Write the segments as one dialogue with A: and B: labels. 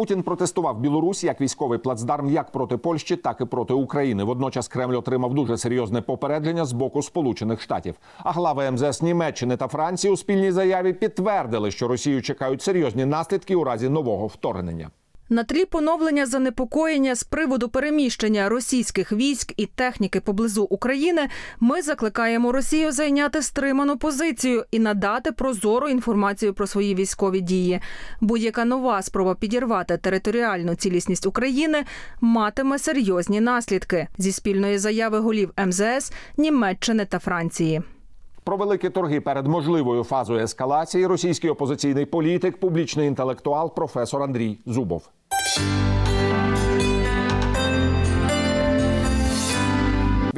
A: Путін протестував Білорусь як військовий плацдарм як проти Польщі, так і проти України. Водночас Кремль отримав дуже серйозне попередження з боку Сполучених Штатів. А глави МЗС Німеччини та Франції у спільній заяві підтвердили, що Росію чекають серйозні наслідки у разі нового вторгнення.
B: На тлі поновлення занепокоєння з приводу переміщення російських військ і техніки поблизу України ми закликаємо Росію зайняти стриману позицію і надати прозору інформацію про свої військові дії. Будь-яка нова спроба підірвати територіальну цілісність України матиме серйозні наслідки зі спільної заяви голів МЗС Німеччини та Франції.
A: Про великі торги перед можливою фазою ескалації російський опозиційний політик, публічний інтелектуал, професор Андрій Зубов.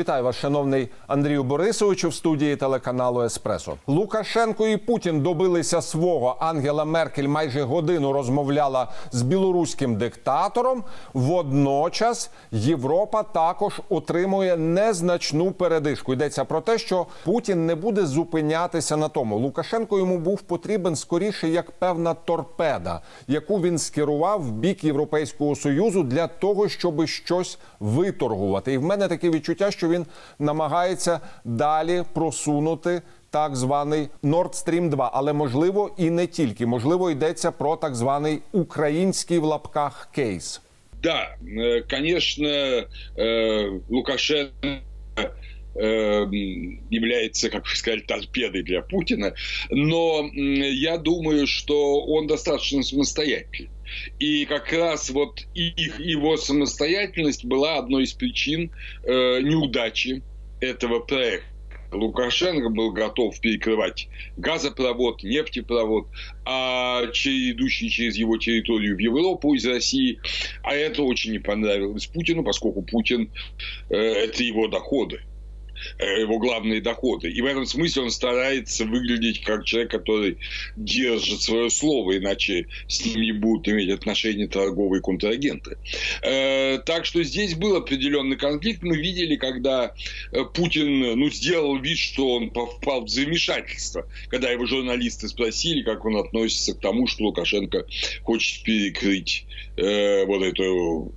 A: Вітаю вас, шановний Андрію Борисовичу, в студії телеканалу Еспресо. Лукашенко і Путін добилися свого. Ангела Меркель майже годину розмовляла з білоруським диктатором. Водночас Європа також отримує незначну передишку. Йдеться про те, що Путін не буде зупинятися на тому. Лукашенко йому був потрібен скоріше як певна торпеда, яку він скерував в бік Європейського союзу для того, щоб щось виторгувати. І в мене таке відчуття, що він намагається далі просунути так званий Nord Stream 2. Але можливо і не тільки. Можливо, йдеться про так званий український в лапках кейс.
C: Да, э, конечно, э, Лукашенко э, является, как вы сказали, торпедой для Путина, но я думаю, что он достаточно самостоятельный. И как раз вот их, его самостоятельность была одной из причин э, неудачи этого проекта. Лукашенко был готов перекрывать газопровод, нефтепровод, а идущий через его территорию в Европу из России. А это очень не понравилось Путину, поскольку Путин э, это его доходы его главные доходы. И в этом смысле он старается выглядеть как человек, который держит свое слово, иначе с ним не будут иметь отношения торговые контрагенты. Так что здесь был определенный конфликт. Мы видели, когда Путин ну, сделал вид, что он впал в замешательство, когда его журналисты спросили, как он относится к тому, что Лукашенко хочет перекрыть э, вот эту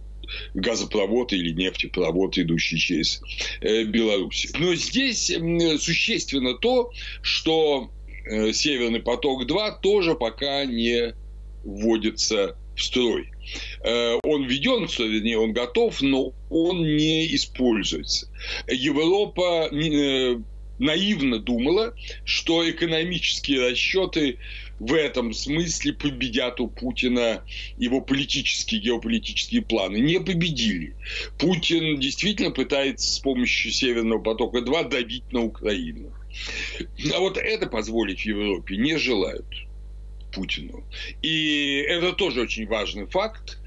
C: газопровод или нефтепровод, идущий через э, Беларусь. Но здесь существенно то, что э, Северный поток-2 тоже пока не вводится в строй. Э, он введен, вернее, он готов, но он не используется. Европа наивно думала, что экономические расчеты в этом смысле победят у Путина его политические, геополитические планы. Не победили. Путин действительно пытается с помощью Северного потока-2 давить на Украину. А вот это позволить Европе не желают. Путину. И это тоже очень важный факт,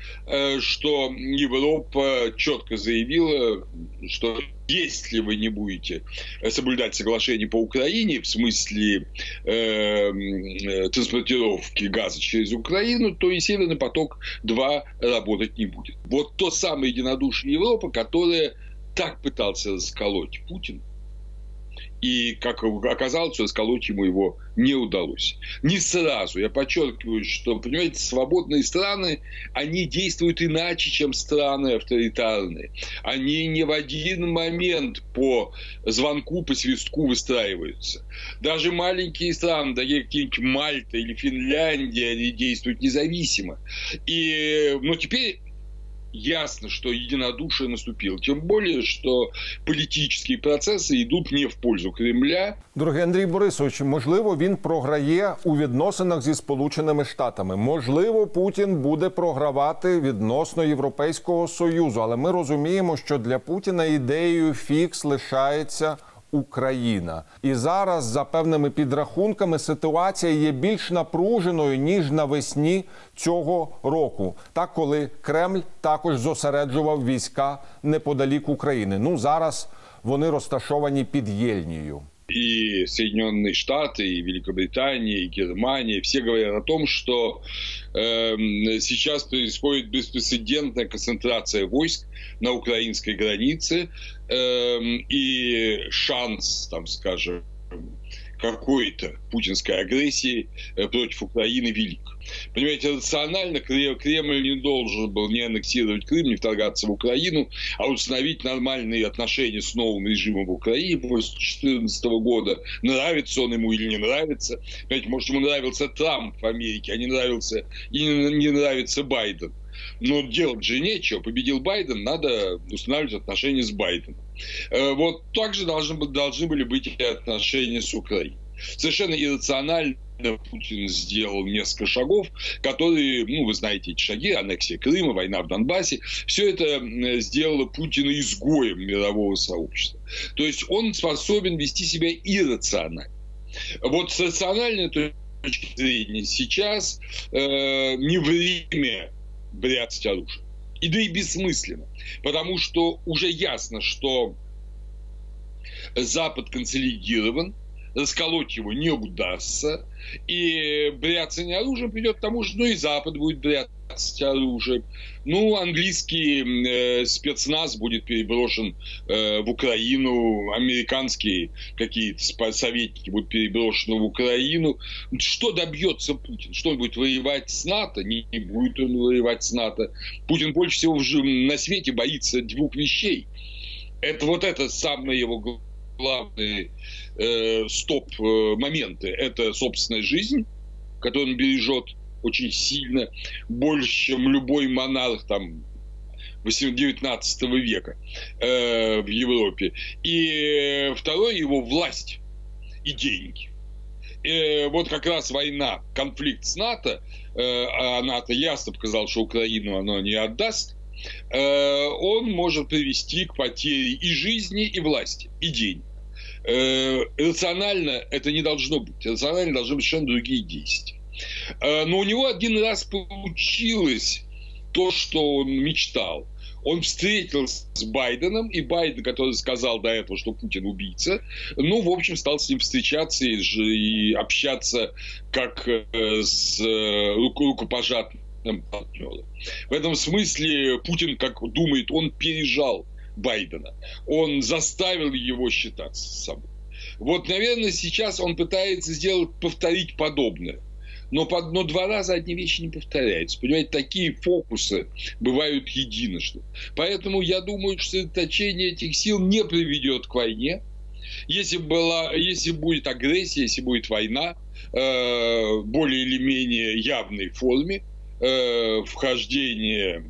C: что Европа четко заявила, что если вы не будете соблюдать соглашение по Украине в смысле э, транспортировки газа через Украину, то и Северный поток-2 работать не будет. Вот то самое единодушие Европы, которое так пытался расколоть Путин, и, как оказалось, расколоть ему его не удалось. Не сразу. Я подчеркиваю, что, понимаете, свободные страны, они действуют иначе, чем страны авторитарные. Они не в один момент по звонку, по свистку выстраиваются. Даже маленькие страны, такие какие-нибудь Мальта или Финляндия, они действуют независимо. И, ну, теперь ясно, что единодушие наступило. Тем более, что політичні процеси йдуть не в пользу Кремля.
A: Дорогий Андрій Борисович, можливо, він програє у відносинах зі Сполученими Штатами. Можливо, Путін буде програвати відносно Європейського союзу, але ми розуміємо, що для Путіна ідеєю фікс лишається. Україна і зараз, за певними підрахунками, ситуація є більш напруженою ніж навесні цього року, так коли Кремль також зосереджував війська неподалік України. Ну зараз вони розташовані під Єльнією.
C: И Соединенные Штаты, и Великобритания, и Германия, все говорят о том, что э, сейчас происходит беспрецедентная концентрация войск на украинской границе, э, и шанс, там, скажем, какой-то путинской агрессии э, против Украины велик. Понимаете, рационально Кремль не должен был не аннексировать Крым, не вторгаться в Украину, а установить нормальные отношения с новым режимом в Украине после 2014 года. Нравится он ему или не нравится. Понимаете, может, ему нравился Трамп в Америке, а не нравился и не нравится Байден. Но делать же нечего. Победил Байден, надо устанавливать отношения с Байденом. Э, вот также должны, должны были быть и отношения с Украиной. Совершенно иррационально Путин сделал несколько шагов, которые, ну, вы знаете эти шаги, аннексия Крыма, война в Донбассе, все это сделало Путина изгоем мирового сообщества. То есть он способен вести себя иррационально. Вот с рациональной точки зрения сейчас э, не время бряцать оружие. И да и бессмысленно. Потому что уже ясно, что Запад консолидирован, расколоть его не удастся, и бряцание оружием придет к тому же, ну и Запад будет бряцать оружием. Ну, английский э, спецназ будет переброшен э, в Украину, американские какие-то советники будут переброшены в Украину. Что добьется Путин? Что он будет воевать с НАТО? Не, не будет он воевать с НАТО. Путин больше всего на свете боится двух вещей. Это вот это самое его главные э, стоп-моменты. Это собственная жизнь, которую он бережет очень сильно, больше, чем любой монарх там 19 века э, в Европе. И второе его власть и деньги. И вот как раз война, конфликт с НАТО, э, а НАТО ясно показал, что Украину оно не отдаст, э, он может привести к потере и жизни, и власти, и денег. Э, рационально это не должно быть. Рационально должны быть совершенно другие действия. Э, но у него один раз получилось то, что он мечтал. Он встретился с Байденом, и Байден, который сказал до этого, что Путин убийца, ну, в общем, стал с ним встречаться и, и общаться как э, с рукопожатным партнером. В этом смысле Путин, как думает, он пережал Байдена. Он заставил его считаться с собой. Вот, наверное, сейчас он пытается сделать, повторить подобное. Но, под, но два раза одни вещи не повторяются. Понимаете, такие фокусы бывают единожды. Поэтому я думаю, что сосредоточение этих сил не приведет к войне. Если, была, если будет агрессия, если будет война, э, более или менее явной форме, э, вхождение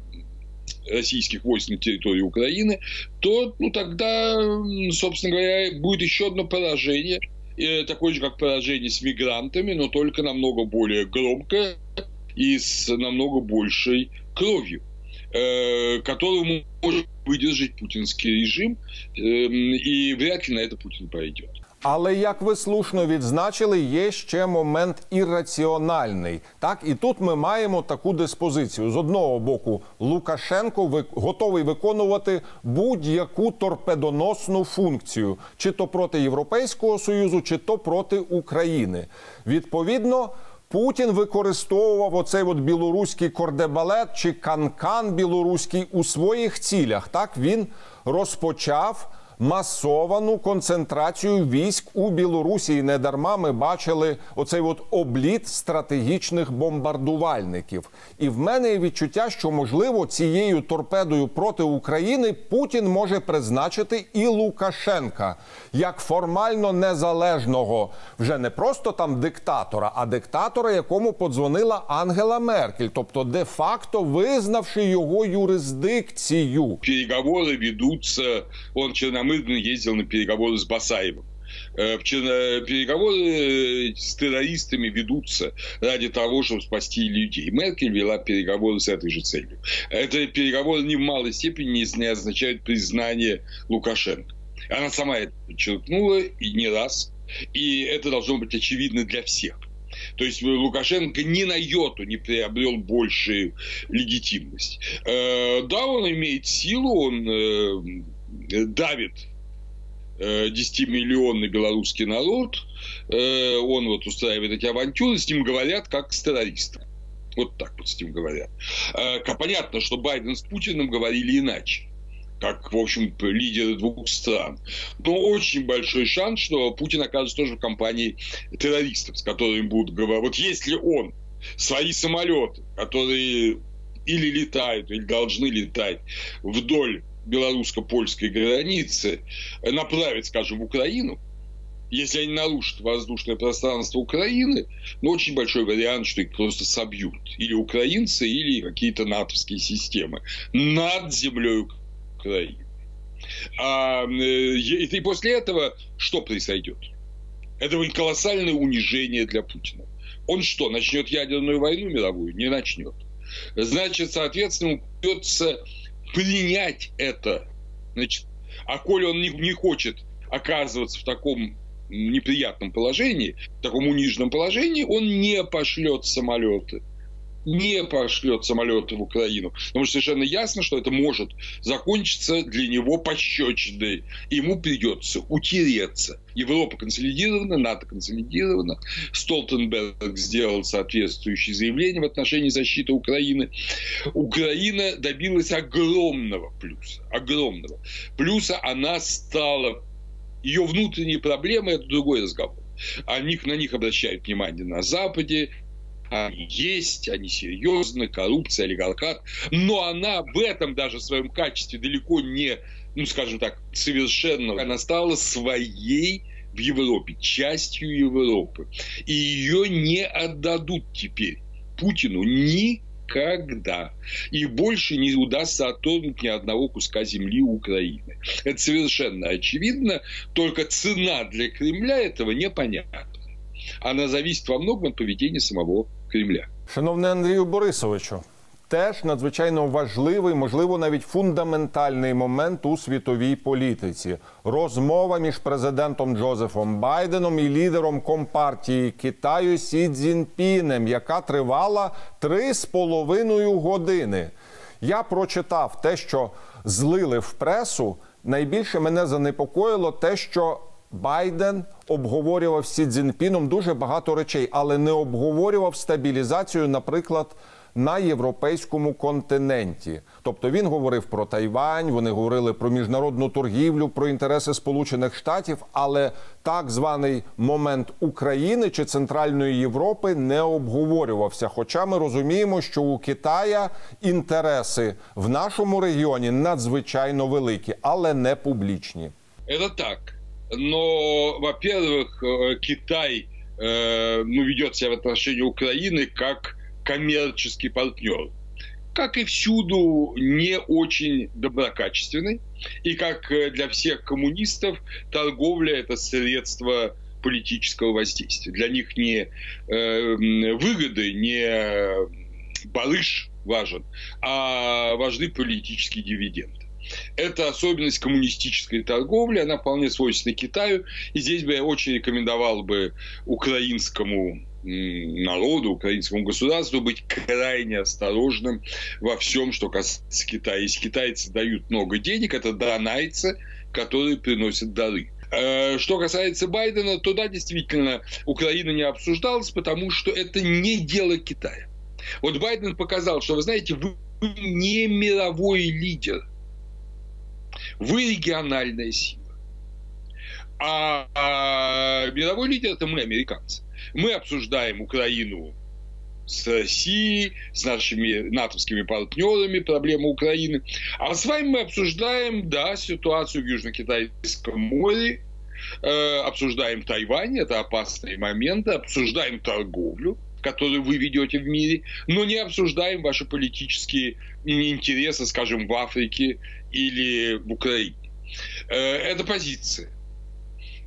C: российских войск на территории Украины, то ну, тогда, собственно говоря, будет еще одно поражение, такое же, как поражение с мигрантами, но только намного более громкое и с намного большей кровью, э, которую может выдержать путинский режим, эм, и вряд ли на это Путин пойдет.
A: Але як ви слушно відзначили, є ще момент ірраціональний. Так і тут ми маємо таку диспозицію: з одного боку, Лукашенко готовий виконувати будь-яку торпедоносну функцію, чи то проти Європейського союзу, чи то проти України. Відповідно. Путін використовував оцей от білоруський кордебалет чи канкан білоруський у своїх цілях. Так він розпочав масовану концентрацію військ у Білорусі. І не дарма ми бачили оцей от обліт стратегічних бомбардувальників. І в мене є відчуття, що можливо цією торпедою проти України Путін може призначити і Лукашенка як формально незалежного, вже не просто там диктатора, а диктатора, якому подзвонила Ангела Меркель, тобто де-факто визнавши його юрисдикцію.
C: Переговори ведуться, он Чорноморський Намырдин ездил на переговоры с Басаевым. Э, переговоры с террористами ведутся ради того, чтобы спасти людей. Меркель вела переговоры с этой же целью. Это переговоры ни в малой степени не означают признание Лукашенко. Она сама это подчеркнула и не раз. И это должно быть очевидно для всех. То есть Лукашенко ни на йоту не приобрел большую легитимность. Э, да, он имеет силу, он э, давит 10-миллионный э, белорусский народ, э, он вот устраивает эти авантюры, с ним говорят как с террористом. Вот так вот с ним говорят. Э, понятно, что Байден с Путиным говорили иначе. как, в общем, лидеры двух стран. Но очень большой шанс, что Путин окажется тоже в компании террористов, с которыми будут говорить. Вот если он свои самолеты, которые или летают, или должны летать вдоль белорусско-польской границы, направить, скажем, в Украину, если они нарушат воздушное пространство Украины, ну, очень большой вариант, что их просто собьют. Или украинцы, или какие-то натовские системы над землей Украины. А, э, и после этого что произойдет? Это будет колоссальное унижение для Путина. Он что, начнет ядерную войну мировую? Не начнет. Значит, соответственно, придется принять это. Значит, а коли он не, не хочет оказываться в таком неприятном положении, в таком униженном положении, он не пошлет самолеты не пошлет самолеты в Украину. Потому что совершенно ясно, что это может закончиться для него пощечиной. Ему придется утереться. Европа консолидирована, НАТО консолидирована. Столтенберг сделал соответствующее заявление в отношении защиты Украины. Украина добилась огромного плюса. Огромного. Плюса она стала... Ее внутренние проблемы – это другой разговор. О них, на них обращают внимание на Западе, они есть, они серьезны, коррупция, олигархат, но она в этом даже в своем качестве далеко не, ну, скажем так, совершенно, она стала своей в Европе, частью Европы. И ее не отдадут теперь Путину никогда. И больше не удастся отторгнуть ни одного куска земли Украины. Это совершенно очевидно, только цена для Кремля этого непонятна. Она зависит во многом от поведения самого Кремля.
A: Шановний Андрію Борисовичу, теж надзвичайно важливий, можливо, навіть фундаментальний момент у світовій політиці. Розмова між президентом Джозефом Байденом і лідером компартії Китаю Сі Цзіньпінем, яка тривала три з половиною години. Я прочитав те, що злили в пресу. Найбільше мене занепокоїло те, що Байден обговорював з Сі Цзіньпіном дуже багато речей, але не обговорював стабілізацію, наприклад, на європейському континенті. Тобто він говорив про Тайвань, вони говорили про міжнародну торгівлю, про інтереси Сполучених Штатів, але так званий момент України чи Центральної Європи не обговорювався. Хоча ми розуміємо, що у Китая інтереси в нашому регіоні надзвичайно великі, але не публічні.
C: Это так. Но, во-первых, э, Китай э, ну, ведет себя в отношении Украины как коммерческий партнер. Как и всюду, не очень доброкачественный. И как э, для всех коммунистов, торговля – это средство политического воздействия. Для них не выгоды, не барыш важен, а важны политические дивиденды. Это особенность коммунистической торговли, она вполне свойственна Китаю. И здесь бы я очень рекомендовал бы украинскому народу, украинскому государству быть крайне осторожным во всем, что касается Китая. Если китайцы дают много денег, это донайцы, которые приносят дары. Э, что касается Байдена, то да, действительно, Украина не обсуждалась, потому что это не дело Китая. Вот Байден показал, что, вы знаете, вы не мировой лидер – вы региональная сила. А, а мировой лидер это мы, американцы. Мы обсуждаем Украину с Россией, с нашими натовскими партнерами, проблему Украины. А с вами мы обсуждаем, да, ситуацию в Южно-Китайском море, э, обсуждаем Тайвань, это опасные моменты, обсуждаем торговлю, которую вы ведете в мире, но не обсуждаем ваши политические интересы, скажем, в Африке или в Украине. Э, это позиция.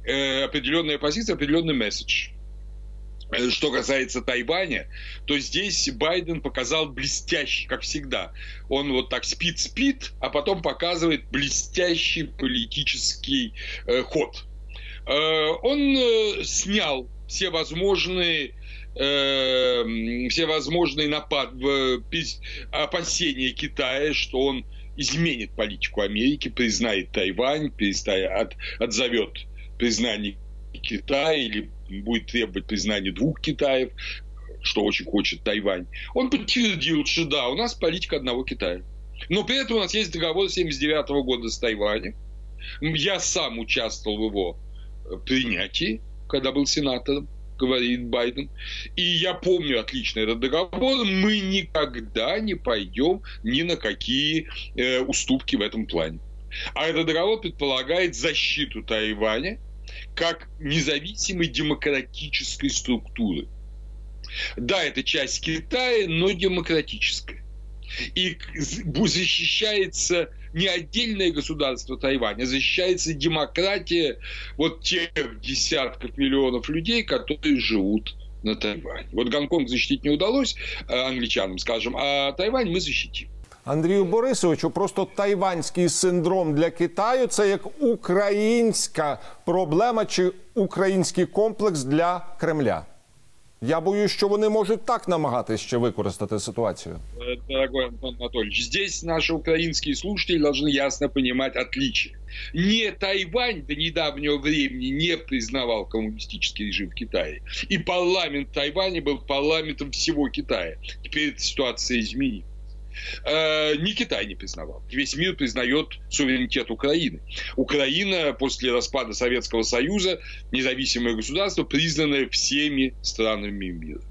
C: Э, определенная позиция, определенный месседж. Э, что касается Тайваня, то здесь Байден показал блестящий, как всегда. Он вот так спит-спит, а потом показывает блестящий политический ход. Он снял все возможные все возможные напад, опасения Китая, что он изменит политику Америки, признает Тайвань, от, отзовет признание Китая или будет требовать признания двух Китаев, что очень хочет Тайвань. Он подтвердил, что да, у нас политика одного Китая. Но при этом у нас есть договор 79 года с Тайванем. Я сам участвовал в его э, принятии, когда был сенатором, говорит Байден. И я помню отлично этот договор. Мы никогда не пойдем ни на какие э, уступки в этом плане. А этот договор предполагает защиту Тайваня как независимой демократической структуры. Да, это часть Китая, но демократическая. И защищается не отдельное государство Тайваня, а защищается демократия вот тех десятков миллионов людей, которые живут на Тайване. Вот Гонконг защитить не удалось э, англичанам, скажем, а Тайвань мы защитим.
A: Андрію Борисовичу, просто тайванський синдром для Китаю це як українська проблема чи український комплекс для Кремля. Я боюсь, що вони можуть так намагатись ще використати ситуацію.
C: Э, Дорогой Антон Анатольевич, здесь наши украинские слушатели должны ясно понимать отличие. Не Тайвань до недавнего времени не признавал коммунистический режим в Китае. И парламент Тайваня был парламентом всего Китая. Теперь эта ситуация изменилась. Э, ни Китай не признавал. Весь мир признает суверенитет Украины. Украина после распада Советского Союза, независимое государство, признанное всеми странами мира.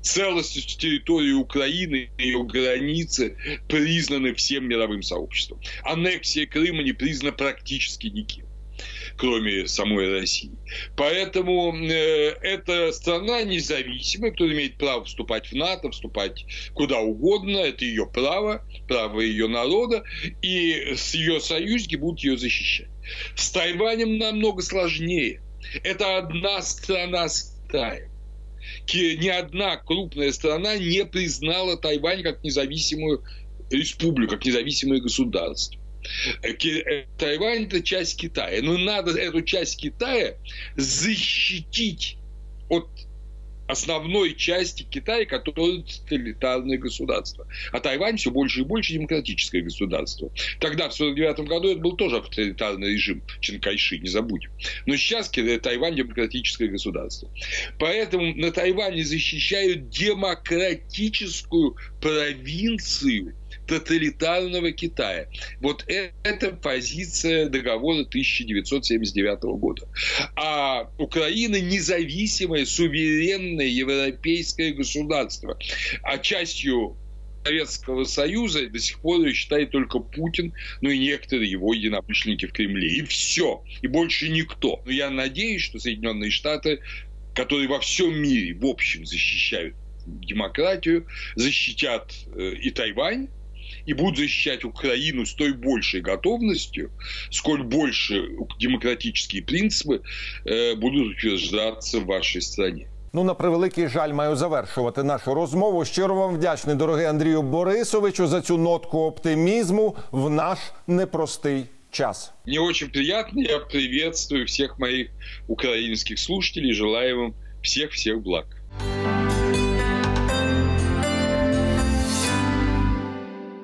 C: Целостность территории Украины и ее границы признаны всем мировым сообществом. Аннексия Крыма не признана практически никем кроме самой России. Поэтому э, эта страна независимая, которая имеет право вступать в НАТО, вступать куда угодно, это ее право, право ее народа, и с ее союзники будут ее защищать. С Тайванем намного сложнее. Это одна страна с Китаем. Ни одна крупная страна не признала Тайвань как независимую республику, как независимое государство. Тайвань это часть Китая. Но надо эту часть Китая защитить от основной части Китая, которое тоталитарное государство. А Тайвань все больше и больше демократическое государство. Тогда, в 1949 году, это был тоже авторитарный режим Чинкайши, не забудем. Но сейчас Тайвань демократическое государство. Поэтому на Тайване защищают демократическую провинцию тоталитарного Китая. Вот это позиция договора 1979 года. А Украина независимое, суверенное европейское государство. А частью Советского Союза до сих пор ее считает только Путин, ну и некоторые его единомышленники в Кремле. И все. И больше никто. Но я надеюсь, что Соединенные Штаты, которые во всем мире, в общем, защищают демократию, защитят э, и Тайвань, и будут защищать Украину с той большей готовностью, сколь больше демократические принципы э, будут утверждаться в вашей стране.
A: Ну, на превеликий жаль, маю завершувати нашу розмову. Щиро вам вдячний, дорогий Андрію Борисовичу, за цю нотку оптимізму в наш непростий час.
C: Мне очень приятно. Я приветствую всех моих украинских слушателей. Желаю вам всех-всех благ.